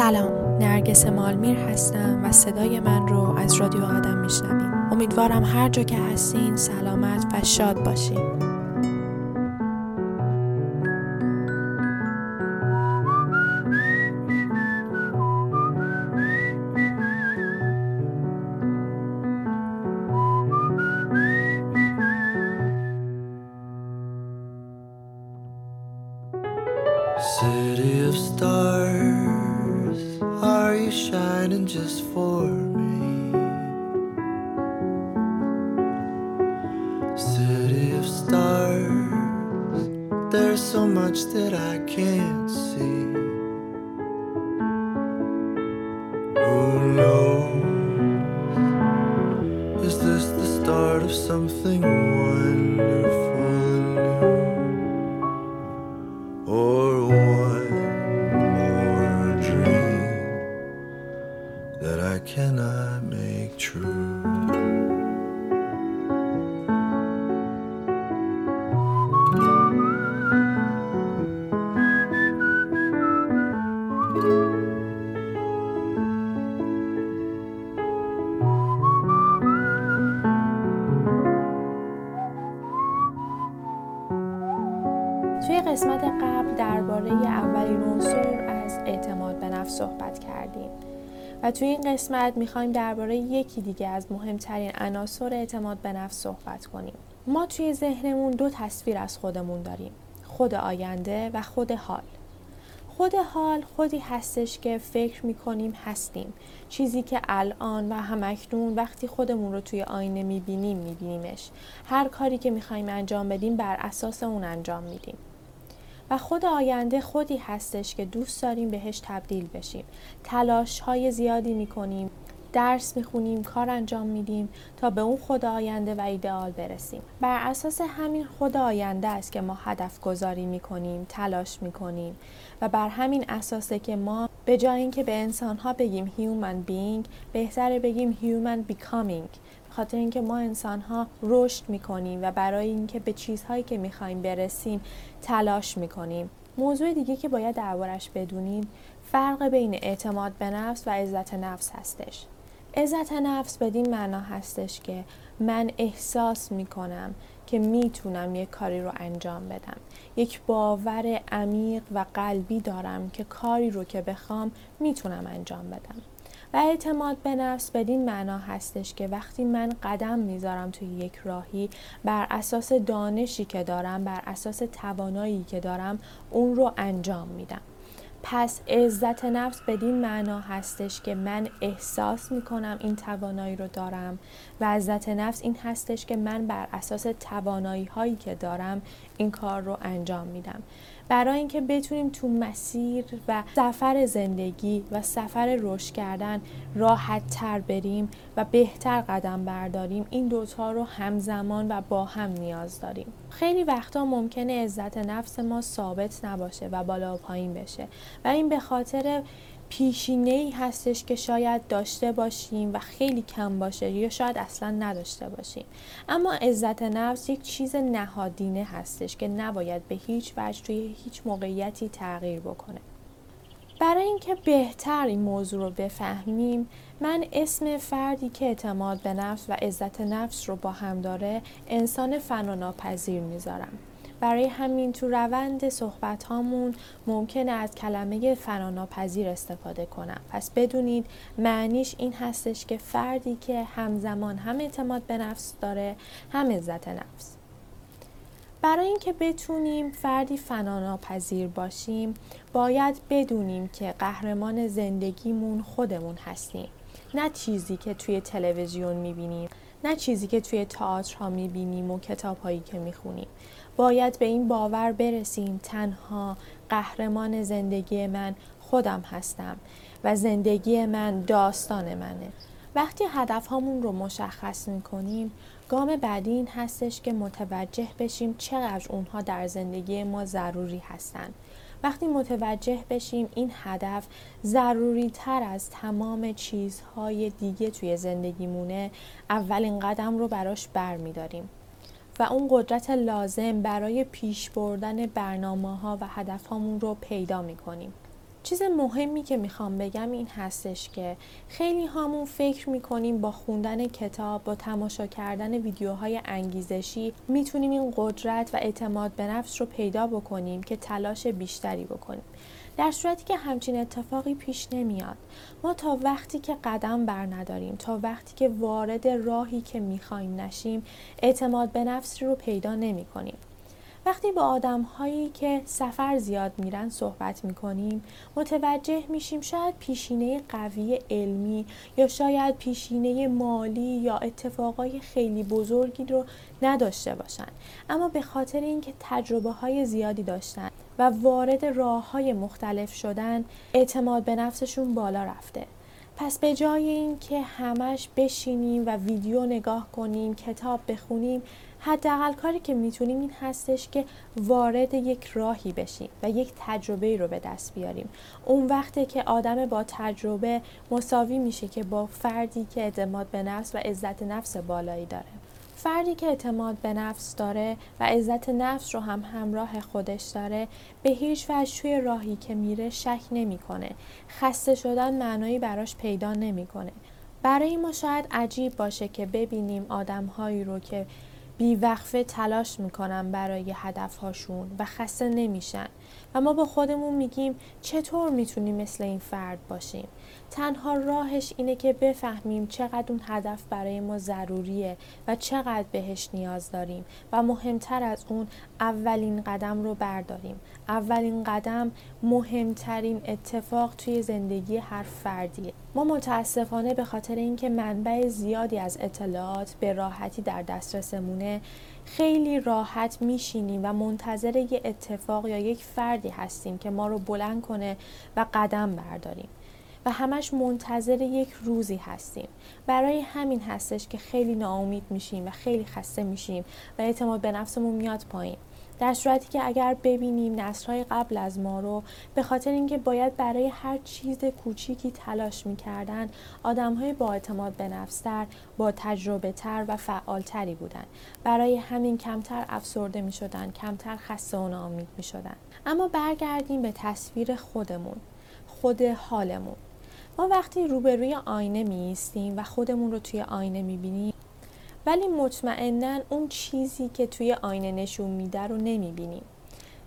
سلام. نرگس مالمیر هستم و صدای من رو از رادیو آدم میشنویم امیدوارم هر جا که هستین سلامت و شاد باشین. City of stars, there's so much that I can't see. Who knows? Is this the start of something wonderful قسمت قبل درباره اولین عنصر از اعتماد به نفس صحبت کردیم. و توی این قسمت می‌خوایم درباره یکی دیگه از مهمترین عناصر اعتماد به نفس صحبت کنیم. ما توی ذهنمون دو تصویر از خودمون داریم. خود آینده و خود حال. خود حال خودی هستش که فکر می‌کنیم هستیم. چیزی که الان و همکنون وقتی خودمون رو توی آینه می‌بینیم میبینیمش. هر کاری که می‌خوایم انجام بدیم بر اساس اون انجام میدیم. و خود آینده خودی هستش که دوست داریم بهش تبدیل بشیم. تلاش های زیادی می‌کنیم درس می‌خونیم کار انجام میدیم تا به اون خود آینده و ایدئال برسیم. بر اساس همین خود آینده است که ما هدف گذاری می‌کنیم تلاش می‌کنیم و بر همین اساسه که ما به جای اینکه به انسان ها بگیم human being بهتره بگیم human becoming. خاطر اینکه ما انسان ها رشد می‌کنیم و برای اینکه به چیزهایی که می‌خوایم برسیم تلاش می‌کنیم. موضوع دیگه که باید دربارش بدونیم فرق بین اعتماد به نفس و عزت نفس هستش. عزت نفس بدین معنا هستش که من احساس می‌کنم که می‌تونم یک کاری رو انجام بدم. یک باور عمیق و قلبی دارم که کاری رو که بخوام می‌تونم انجام بدم. و اعتماد به نفس بدین معنا هستش که وقتی من قدم می‌ذارم توی یک راهی بر اساس دانشی که دارم بر اساس توانایی که دارم اون رو انجام میدم. پس عزت نفس بدین معنا هستش که من احساس می‌کنم این توانایی رو دارم و عزت نفس این هستش که من بر اساس توانایی هایی که دارم این کار رو انجام میدم. برای اینکه بتونیم تو مسیر و سفر زندگی و سفر رشد کردن راحت تر بریم و بهتر قدم برداریم این دوتا رو همزمان و با هم نیاز داریم. خیلی وقتا ممکنه عزت نفس ما ثابت نباشه و بالا و پایین بشه. و این به خاطر پیشینه ای هستش که شاید داشته باشیم و خیلی کم باشه یا شاید اصلا نداشته باشیم. اما عزت نفس یک چیز نهادینه هستش که نباید به هیچ وجه توی هیچ موقعیتی تغییر بکنه. برای اینکه بهتر این موضوع رو بفهمیم من اسم فردی که اعتماد به نفس و عزت نفس رو با هم داره انسان فناناپذیر می‌ذارم. برای همین تو روند صحبت هامون ممکنه از کلمه فراناپذیر استفاده کنم. پس بدونید معنیش این هستش که فردی که همزمان هم اعتماد به نفس داره هم عزت نفس. برای اینکه بتونیم فردی فناناپذیر باشیم باید بدونیم که قهرمان زندگیمون خودمون هستیم نه چیزی که توی تلویزیون می‌بینیم. نه چیزی که توی تئاترها می‌بینیم و کتابهایی که می‌خونیم. باید به این باور برسیم تنها قهرمان زندگی من خودم هستم و زندگی من داستان منه. وقتی هدف هامون رو مشخص می‌کنیم گام بعدی این هستش که متوجه بشیم چقدر اونها در زندگی ما ضروری هستند وقتی متوجه بشیم این هدف ضروری تر از تمام چیزهای دیگه توی زندگیمونه اولین قدم رو براش بر می داریم. و اون قدرت لازم برای پیش بردن برنامه ها و هدف رو پیدا می کنیم. چیز مهمی که می‌خوام بگم این هستش که خیلی هامون فکر می‌کنیم با خوندن کتاب با تماشا کردن ویدیوهای انگیزشی می‌تونیم این قدرت و اعتماد به نفس رو پیدا بکنیم که تلاش بیشتری بکنیم. در صورتی که همچین اتفاقی پیش نمیاد. ما تا وقتی که قدم بر نداریم تا وقتی که وارد راهی که می‌خوایم نشیم اعتماد به نفس رو پیدا نمی کنیم وقتی با آدم هایی که سفر زیاد میرن صحبت می‌کنیم متوجه میشیم شاید پیشینه قوی علمی یا شاید پیشینه مالی یا اتفاقای خیلی بزرگی رو نداشته باشن. اما به خاطر اینکه تجربه های زیادی داشتن و وارد راه های مختلف شدن اعتماد به نفسشون بالا رفته. پس به جای اینکه همش بشینیم و ویدیو نگاه کنیم کتاب بخونیم حداقل کاری که می‌تونیم این هستش که وارد یک راهی بشیم و یک تجربه رو به دست بیاریم. اون وقته که آدم با تجربه مساوی میشه که با فردی که اعتماد به نفس و عزت نفس بالایی داره. فردی که اعتماد به نفس داره و عزت نفس رو هم همراه خودش داره به هیچ وجه توی راهی که میره شک نمی‌کنه. خسته شدن معنایی براش پیدا نمی‌کنه. برای ما شاید عجیب باشه که ببینیم آدمهایی رو که بیوقفه تلاش می‌کنن برای هدفهاشون و خسته نمیشن. و ما با خودمون میگیم چطور می‌تونیم مثل این فرد باشیم؟ تنها راهش اینه که بفهمیم چقدر اون هدف برای ما ضروریه و چقدر بهش نیاز داریم و مهمتر از اون اولین قدم رو برداریم. اولین قدم مهمترین اتفاق توی زندگی هر فردیه. ما متاسفانه به خاطر اینکه منبع زیادی از اطلاعات به راحتی در دسترسمونه خیلی راحت میشینیم و منتظر یه اتفاق یا یک فردی هستیم که ما رو بلند کنه و قدم برداریم. و همش منتظر یک روزی هستیم. برای همین هستش که خیلی ناامید میشیم و خیلی خسته میشیم و اعتماد به نفسمون میاد پایین. در صورتی که اگر ببینیم نسلهای قبل از ما رو به خاطر اینکه باید برای هر چیز کوچیکی تلاش می‌کردن آدم های با اعتماد به نفستر با تجربه تر و فعالتری بودن. برای همین کمتر افسرده می شدن کمتر خسته و ناامید می شدن اما برگردیم به تصویر خودمون خود حالمون. ما وقتی روبروی آینه می و خودمون رو توی آینه می بینیم ولی مطمئنا اون چیزی که توی آینه نشون میده رو نمی بینیم.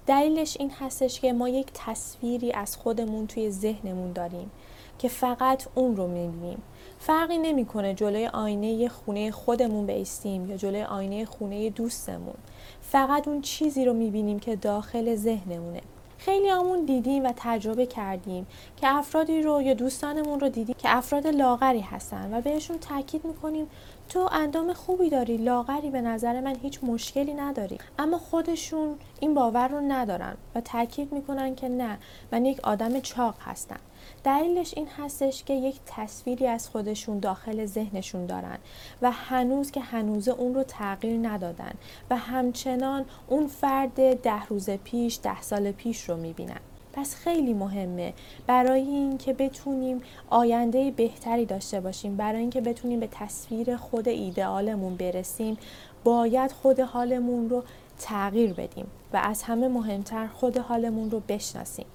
دلیلش این هستش که ما یک تصویری از خودمون توی ذهنمون داریم که فقط اون رو می‌بینیم. فرقی نمی‌کنه جلوی آینه خونه خودمون بیستیم یا جلوی آینه خونه دوستمون. فقط اون چیزی رو می‌بینیم که داخل ذهنمونه. خیلی همون دیدیم و تجربه کردیم که افرادی رو یا دوستانمون رو دیدیم که افراد لاغری هستن و بهشون تاکید می‌کنیم تو اندام خوبی داری لاغری به نظر من هیچ مشکلی نداری. اما خودشون این باور رو ندارن و تاکید می‌کنن که نه من یک آدم چاق هستم. دلیلش این هستش که یک تصویری از خودشون داخل ذهنشون دارن و هنوز که هنوز اون رو تغییر ندادن و همچنان اون فرد ده روز پیش ده سال پیش رو می‌بینن. پس خیلی مهمه برای اینکه بتونیم آینده بهتری داشته باشیم برای اینکه بتونیم به تصویر خود ایدئالمون برسیم باید خود حالمون رو تغییر بدیم و از همه مهمتر خود حالمون رو بشناسیم.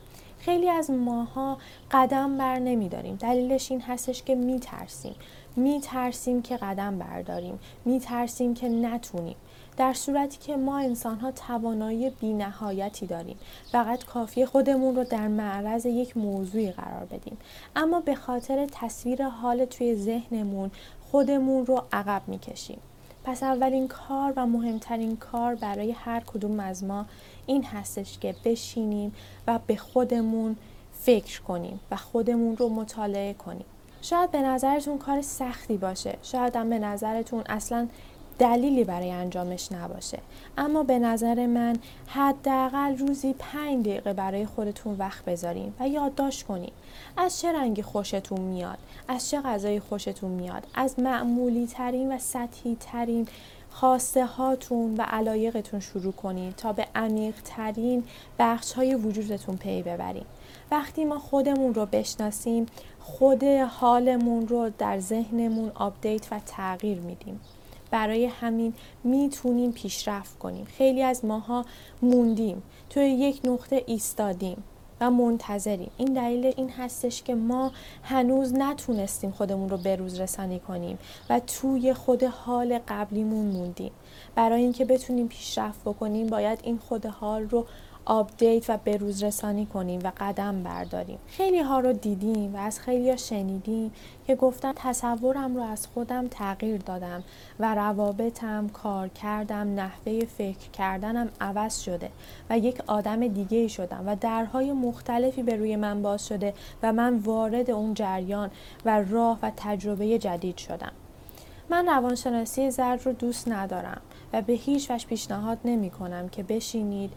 خیلی از ماها قدم بر نمیداریم. دلیلش این هستش که میترسیم. میترسیم که قدم برداریم. میترسیم که نتونیم. در صورتی که ما انسان ها توانایی بینهایتی داریم. فقط کافی خودمون رو در معرض یک موضوعی قرار بدیم. اما به خاطر تصویر حال توی ذهنمون خودمون رو عقب می‌کشیم. پس اولین کار و مهمترین کار برای هر کدوم از ما این هستش که بشینیم و به خودمون فکر کنیم و خودمون رو مطالعه کنیم. شاید به نظرتون کار سختی باشه. شاید هم به نظرتون اصلا دلیلی برای انجامش نباشه. اما به نظر من حداقل روزی پنج دقیقه برای خودتون وقت بذارین و یادداشت کنین. از چه رنگی خوشتون میاد از چه غذایی خوشتون میاد از معمولی ترین و سطحی ترین خواسته هاتون و علایقتون شروع کنید تا به عمیق ترین بخش های وجودتون پی ببرین. وقتی ما خودمون رو بشناسیم خود حالمون رو در ذهنمون update و تغییر میدیم. برای همین می‌تونیم پیشرفت کنیم. خیلی از ماها موندیم توی یک نقطه ایستادیم و منتظریم. این دلیل این هستش که ما هنوز نتونستیم خودمون رو بروز رسانی کنیم و توی خود حال قبلیمون موندیم. برای اینکه بتونیم پیشرفت بکنیم باید این خود حال رو آپدیت و بروز رسانی کنیم و قدم برداریم. خیلی ها رو دیدیم و از خیلی ها شنیدیم که گفتن تصورم رو از خودم تغییر دادم و روابطم کار کردم نحوه فکر کردنم عوض شده و یک آدم دیگه شدم و درهای مختلفی به روی من باز شده و من وارد اون جریان و راه و تجربه جدید شدم. من روانشناسی زرد رو دوست ندارم و به هیچ وجه پیشنهاد نمی کنم که بشینید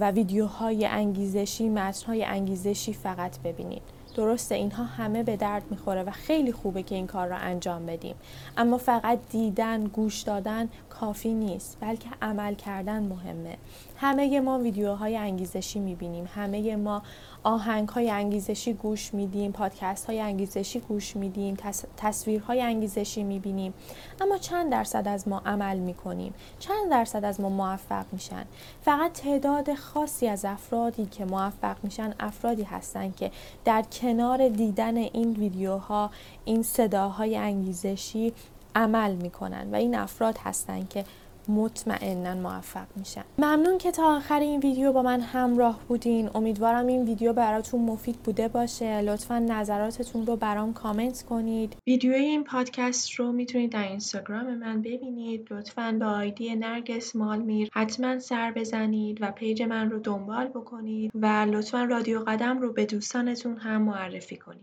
و ویدیوهای انگیزشی متنهای انگیزشی فقط ببینید. درسته اینها همه به درد می‌خوره و خیلی خوبه که این کار را انجام بدیم. اما فقط دیدن گوش دادن کافی نیست بلکه عمل کردن مهمه. همه ما ویدیوهای انگیزشی می‌بینیم. همه ما آهنگ های انگیزشی گوش میدیم پادکست های انگیزشی گوش میدیم تصویرهای انگیزشی می‌بینیم. اما چند درصد از ما عمل می‌کنیم؟ چند درصد از ما موفق میشن؟ فقط تعداد خاصی از افرادی که موفق میشن افرادی هستن که در کنار دیدن این ویدیوها این صداهای انگیزشی عمل می‌کنن و این افراد هستن که مطمئنا موفق میشن. ممنون که تا آخر این ویدیو با من همراه بودین. امیدوارم این ویدیو براتون مفید بوده باشه. لطفا نظراتتون رو برام کامنت کنید. ویدیو این پادکست رو می‌تونید در اینستاگرام من ببینید. لطفا با آیدی نرگس مالمیر حتما سر بزنید و پیج من رو دنبال بکنید و لطفا رادیو قدم رو به دوستانتون هم معرفی کنید.